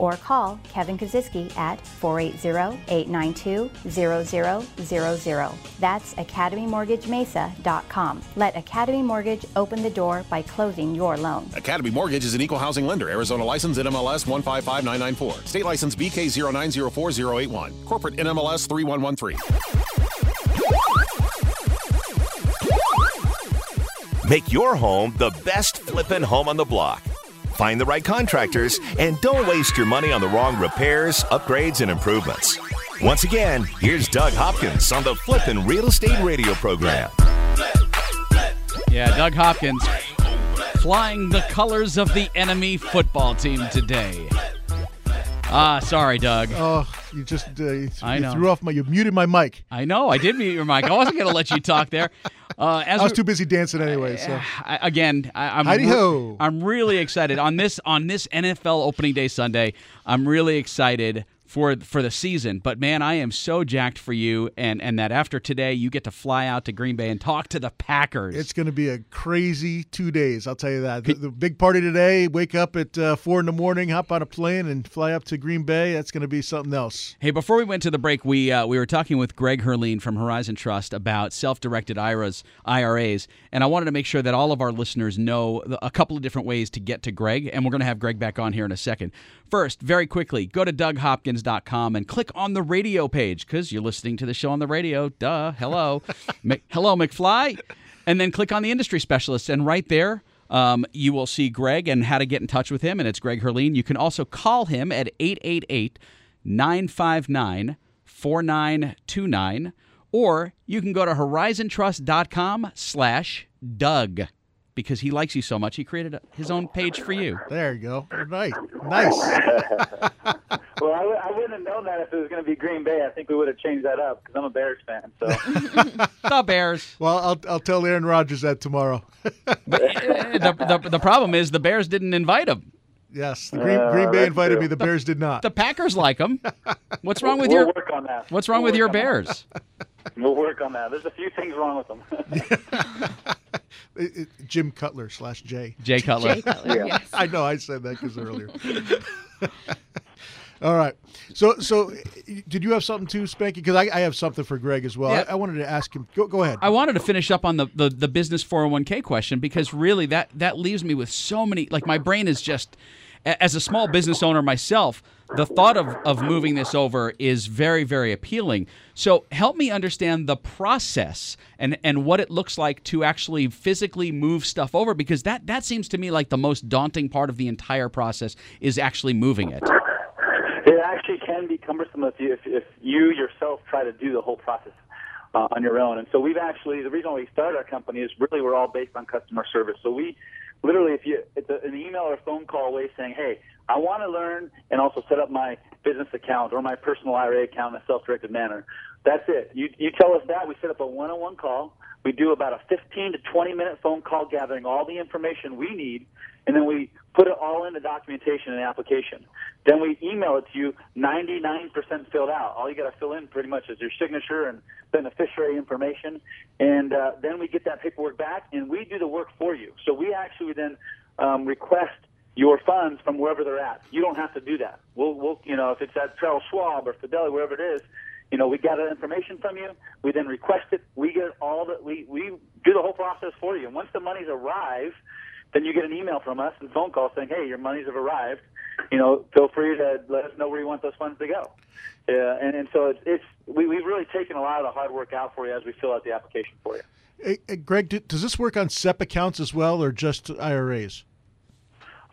or call Kevin Kaziski at 480-892-0000. That's academymortgagemesa.com. Let Academy Mortgage open the door by closing your loan. Academy Mortgage is an equal housing lender. Arizona license NMLS 155994. State license BK0904081. Corporate NMLS 3113. Make your home the best flippin' home on the block. Find the right contractors and don't waste your money on the wrong repairs, upgrades, and improvements. Once again, here's Doug Hopkins on the Flippin' Real Estate Radio program. Yeah, Doug Hopkins flying the colors of the enemy football team today. Ah, sorry, Doug. Oh, you just uh, you, I you know. threw off my. You muted my mic. I know. I did mute your mic. I wasn't going to let you talk there. Uh, as I was too busy dancing anyway. So I, again, I, I'm Heidi ho. I'm really excited on this on this NFL opening day Sunday. I'm really excited for for the season. But man, I am so jacked for you, and and that after today you get to fly out to Green Bay and talk to the Packers. it's going to be a crazy two days. I'll tell you that. The, the big party today. Wake up at uh, four in the morning, hop on a plane, and fly up to Green Bay. That's going to be something else. Hey, before we went to the break, we uh, we were talking with Greg Herlean from Horizon Trust about self-directed IRAs, IRAs, and I wanted to make sure that all of our listeners know a couple of different ways to get to Greg, and we're going to have Greg back on here in a second. First, very quickly, go to DougHopkins.com and click on the radio page because you're listening to the show on the radio. Duh. Hello, [laughs] Mc, hello, McFly, and then click on the industry specialists, and right there. Um, you will see Greg and how to get in touch with him, and it's Greg Herlean. You can also call him at 888 959 4929, or you can go to horizontrust.com slash Doug because he likes you so much. He created a, his own page for you. There you go. Nice, nice. [laughs] Well, I, w- I wouldn't have known that if it was going to be Green Bay. I think we would have changed that up because I'm a Bears fan. So [laughs] the Bears. Well, I'll I'll tell Aaron Rodgers that tomorrow. [laughs] Uh, the, the, the problem is the Bears didn't invite him. Yes, the Green, Uh, Green Bay invited true. me. The Bears did not. The Packers like them. [laughs] What's wrong with we'll your work on that. What's wrong We'll with your work that. Bears? [laughs] We'll work on that. There's a few things wrong with them. [laughs] It- it- Jim Cutler slash Jay. Jay Cutler. Jay Cutler, yes. I know I said that because earlier. All right. So, so did you have something too, Spanky? Because I, I have something for Greg as well. Yeah. I, I wanted to ask him. Go, go ahead. I wanted to finish up on the, the, the business 401k question because really that, that leaves me with so many, like my brain is just, a- as a small business owner myself, the thought of, of moving this over is very, very appealing. So help me understand the process and, and what it looks like to actually physically move stuff over because that, that seems to me like the most daunting part of the entire process is actually moving it. It actually can be cumbersome if you, if, if you yourself try to do the whole process uh, on your own. And so we've actually, the reason we started our company is really we're all based on customer service. So we literally, if you, it's a, an email or phone call away saying, hey, I want to learn and also set up my business account or my personal IRA account in a self-directed manner. That's it. You, you tell us that, we set up a one-on-one call. We do about a 15 to 20 minute phone call gathering all the information we need, and then we put it all into documentation and application. Then we email it to you 99% filled out. All you got to fill in pretty much is your signature and beneficiary information. And uh, then we get that paperwork back and we do the work for you. So we actually then um, request your funds from wherever they're at. You don't have to do that. We'll, we'll you know, if it's at Charles Schwab or Fidelity, wherever it is, you know, we gather information from you. We then request it. We get all that. We we do the whole process for you. And once the monies arrive, then you get an email from us and phone call saying, "Hey, your monies have arrived. You know, feel free to let us know where you want those funds to go." Yeah, and, and so it's, it's we, we've really taken a lot of the hard work out for you as we fill out the application for you. Hey, hey, Greg, do, does this work on SEP accounts as well, or just IRAs?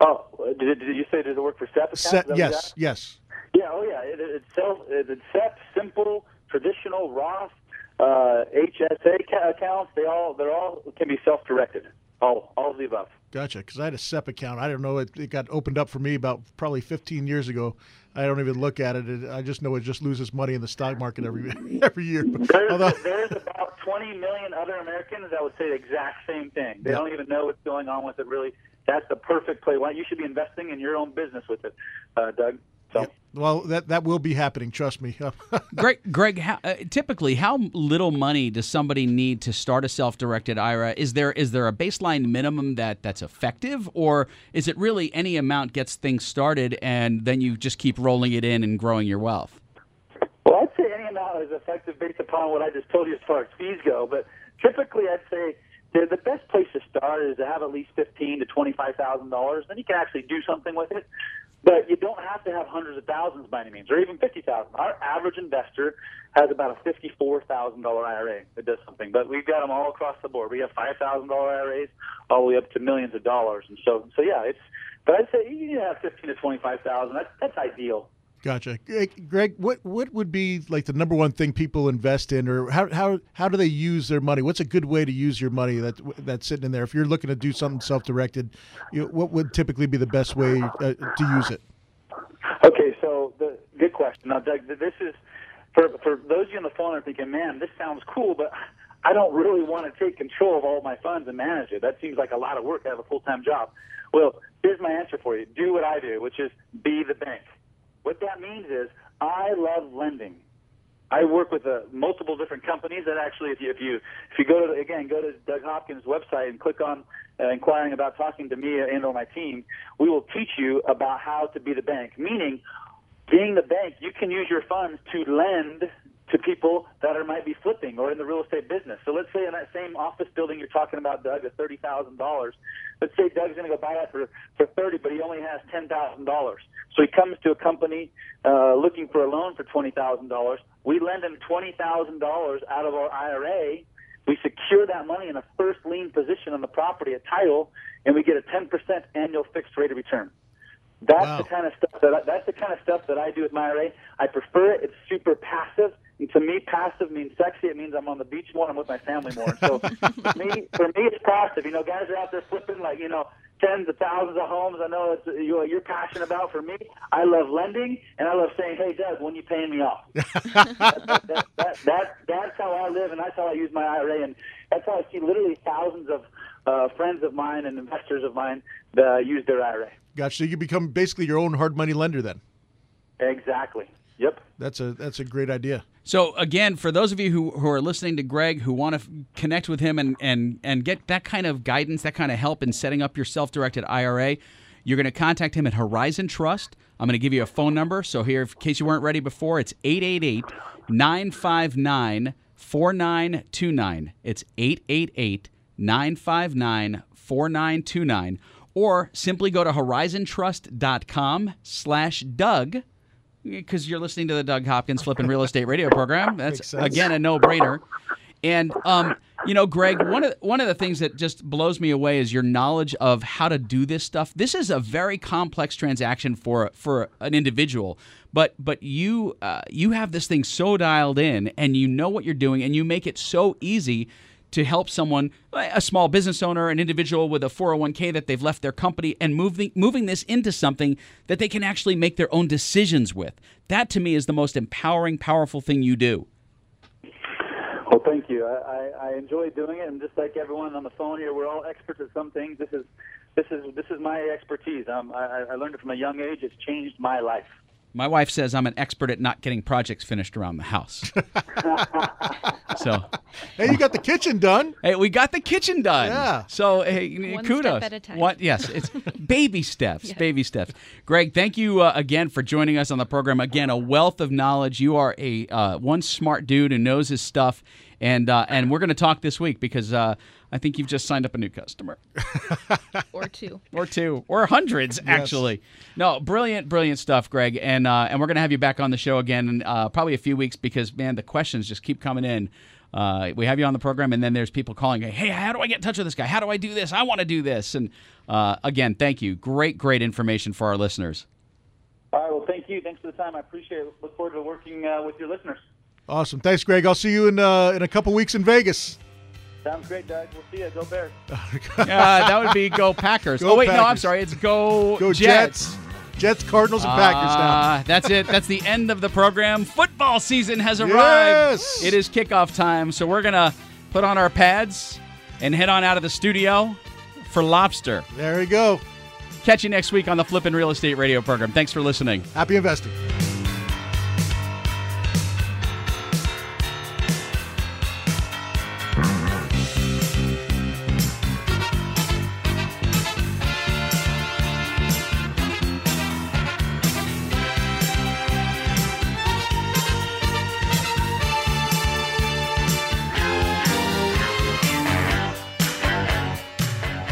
Oh, did, did you say did it work for SEP accounts? Se- Is that what yes, yes. Yeah, oh yeah. It, it's self, it's SEP, simple, traditional, Roth, uh, HSA ca- accounts. They all they're all can be self-directed. All all of the above. Gotcha. Because I had a SEP account. I don't know. It, it got opened up for me about probably 15 years ago. I don't even look at it. it I just know it just loses money in the stock market every [laughs] every year. But There's, although, there's about 20 million other Americans that would say the exact same thing. They Yeah. don't even know what's going on with it. Really, that's the perfect play. Why you should be investing in your own business with it, uh, Doug. So. Well, that that will be happening. Trust me. [laughs] Greg, Greg, how, uh, typically, how little money does somebody need to start a self-directed IRA? Is there is there a baseline minimum that that's effective, or is it really any amount gets things started and then you just keep rolling it in and growing your wealth? Well, I'd say any amount is effective based upon what I just told you as far as fees go. But typically, I'd say the, the best place to start is to have at least fifteen to twenty-five thousand dollars. Then you can actually do something with it. But you don't have to have hundreds of thousands by any means, or even fifty thousand. Our average investor has about a fifty-four thousand dollar IRA that does something. But we've got them all across the board. We have five thousand dollar IRAs all the way up to millions of dollars. And so, so yeah, it's. But I'd say you need to have fifteen to twenty-five thousand. That's that's ideal. Gotcha, Greg. What what would be like the number one thing people invest in, or how how how do they use their money? What's a good way to use your money that that's sitting in there? If you're looking to do something self-directed, you know, what would typically be the best way uh, to use it? Okay, so the good question. Now, Doug, this is for for those of you on the phone are thinking, man, this sounds cool, but I don't really want to take control of all my funds and manage it. That seems like a lot of work. I have a full time job. Well, here's my answer for you: do what I do, which is be the bank. What that means is I love lending. I work with uh, multiple different companies that actually, if you if you if you go to again go to Doug Hopkins' website and click on uh, inquiring about talking to me and or my team, we will teach you about how to be the bank. Meaning, being the bank, you can use your funds to lend to people that are might be flipping or in the real estate business. So let's say in that same office building you're talking about, Doug, at thirty thousand dollars. Let's say Doug's going to go buy that for for thirty, but he only has ten thousand dollars. So he comes to a company uh, looking for a loan for twenty thousand dollars. We lend him twenty thousand dollars out of our IRA. We secure that money in a first lien position on the property a title, and we get a ten percent annual fixed rate of return. That's the kind of stuff that I, that's the kind of stuff that I do with my IRA. I prefer it. It's super passive. And to me, passive means sexy. It means I'm on the beach more. I'm with my family more. So for me, for me, it's passive. You know, guys are out there flipping like you know tens of thousands of homes. I know it's you know, you're passionate about. For me, I love lending and I love saying, "Hey, Doug, when you paying me off?" that, [laughs] that, that, that, that, that's how I live, and that's how I use my IRA, and that's how I see literally thousands of uh, friends of mine and investors of mine that use their IRA. Gotcha. So you become basically your own hard money lender then. Exactly. Yep. That's a that's a great idea. So again, for those of you who, who are listening to Greg, who want to f- connect with him and, and, and get that kind of guidance, that kind of help in setting up your self-directed IRA, you're going to contact him at Horizon Trust. I'm going to give you a phone number. So here, in case you weren't ready before, it's 888-959-4929. It's 888-959-4929. Or simply go to horizontrust.com slash Doug because you're listening to the Doug Hopkins Flipping Real Estate Radio program. [laughs] That's again a no-brainer. And um, you know, Greg, one of one of the things that just blows me away is your knowledge of how to do this stuff. This is a very complex transaction for for an individual, but but you uh, you have this thing so dialed in, and you know what you're doing, and you make it so easy to help someone, a small business owner, an individual with a 401k that they've left their company, and moving moving this into something that they can actually make their own decisions with. That to me is the most empowering, powerful thing you do. Well, thank you. I, I, I enjoy doing it, and just like everyone on the phone here, we're all experts at some things. This is this is this is my expertise. Um, I, I learned it from a young age. It's changed my life. My wife says I'm an expert at not getting projects finished around the house. [laughs] so, hey, you got the kitchen done. Hey, we got the kitchen done. Yeah. So, hey, One kudos. step at a time. What? Yes, it's baby steps. [laughs] Yeah. Baby steps. Greg, thank you uh, again for joining us on the program. Again, a wealth of knowledge. You are a uh, one smart dude who knows his stuff, and uh, and we're going to talk this week because uh, I think you've just signed up a new customer. or two. or two or hundreds actually no brilliant brilliant stuff greg and uh, and we're gonna have you back on the show again in uh, probably a few weeks because man the questions just keep coming in uh, we have you on the program, and then there's people calling, hey, how do I get in touch with this guy? How do I do this? I want to do this. And uh, again, thank you. Great, great information for our listeners. All right. Well, thank you. Thanks for the time. I appreciate it. Look forward to working uh, with your listeners. Awesome. Thanks, Greg. I'll see you in uh, in a couple weeks in Vegas. Sounds great, Doug. We'll see you. Go Bears. [laughs] uh, that would be go Packers. Go oh wait, Packers. no, I'm sorry. It's go, Go Jets. Jets. Jets, Cardinals, and Packers now. Uh, that's it. That's the end of the program. Football season has arrived. Yes! It is kickoff time, so we're gonna put on our pads and head on out of the studio for lobster. There you go. Catch you next week on the Flippin' Real Estate Radio program. Thanks for listening. Happy investing.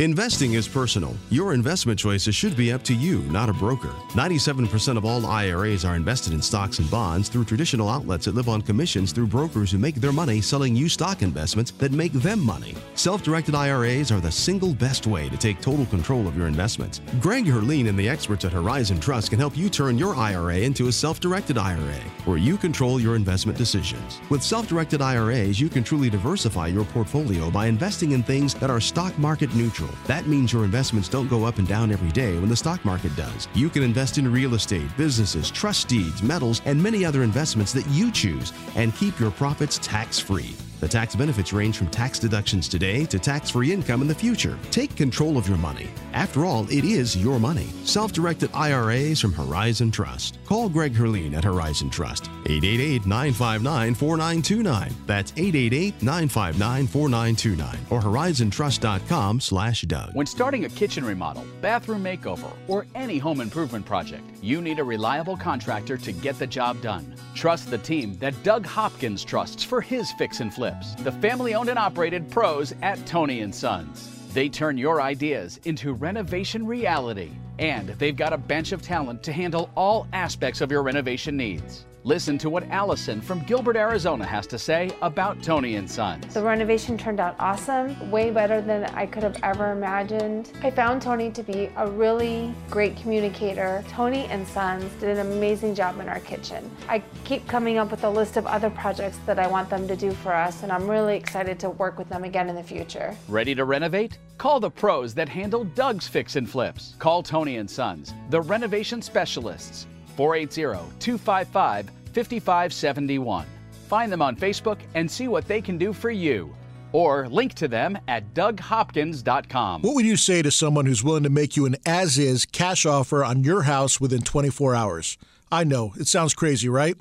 Investing is personal. Your investment choices should be up to you, not a broker. 97% of all IRAs are invested in stocks and bonds through traditional outlets that live on commissions through brokers who make their money selling you stock investments that make them money. Self directed IRAs are the single best way to take total control of your investments. Greg Herlean and the experts at Horizon Trust can help you turn your IRA into a self directed IRA where you control your investment decisions. With self directed IRAs, you can truly diversify your portfolio by investing in things that are stock market neutral. That means your investments don't go up and down every day when the stock market does. You can invest in real estate, businesses, trust deeds, metals, and many other investments that you choose and keep your profits tax free. The tax benefits range from tax deductions today to tax free income in the future. Take control of your money. After all, it is your money. Self directed IRAs from Horizon Trust. Call Greg Herlean at Horizon Trust. 888 959 4929. That's 888 959 4929 or horizontrust.com slash Doug. When starting a kitchen remodel, bathroom makeover, or any home improvement project, you need a reliable contractor to get the job done. Trust the team that Doug Hopkins trusts for his fix and flips. The family owned and operated pros at Tony Sons. They turn your ideas into renovation reality, and they've got a bench of talent to handle all aspects of your renovation needs. Listen to what Allison from Gilbert, Arizona has to say about Tony and Sons. The renovation turned out awesome, way better than I could have ever imagined. I found Tony to be a really great communicator. Tony and Sons did an amazing job in our kitchen. I keep coming up with a list of other projects that I want them to do for us, and I'm really excited to work with them again in the future. Ready to renovate? Call the pros that handle Doug's fix and flips. Call Tony and Sons, the renovation specialists. 480-255-5571. Find them on Facebook and see what they can do for you. Or link to them at DougHopkins.com. What would you say to someone who's willing to make you an as is cash offer on your house within 24 hours? I know, it sounds crazy, right?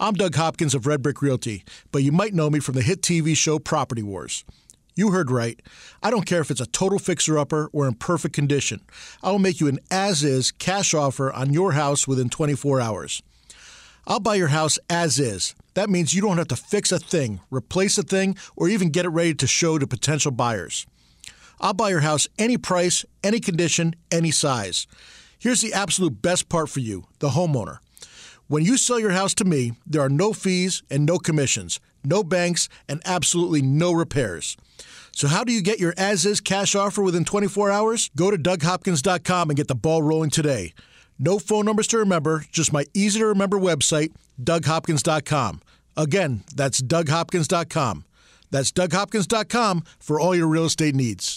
I'm Doug Hopkins of Red Brick Realty, but you might know me from the hit TV show Property Wars. You heard right. I don't care if it's a total fixer upper or in perfect condition. I will make you an as is cash offer on your house within 24 hours. I'll buy your house as is. That means you don't have to fix a thing, replace a thing, or even get it ready to show to potential buyers. I'll buy your house any price, any condition, any size. Here's the absolute best part for you, the homeowner. When you sell your house to me, there are no fees and no commissions, no banks, and absolutely no repairs. So, how do you get your as is cash offer within 24 hours? Go to DougHopkins.com and get the ball rolling today. No phone numbers to remember, just my easy to remember website, DougHopkins.com. Again, that's DougHopkins.com. That's DougHopkins.com for all your real estate needs.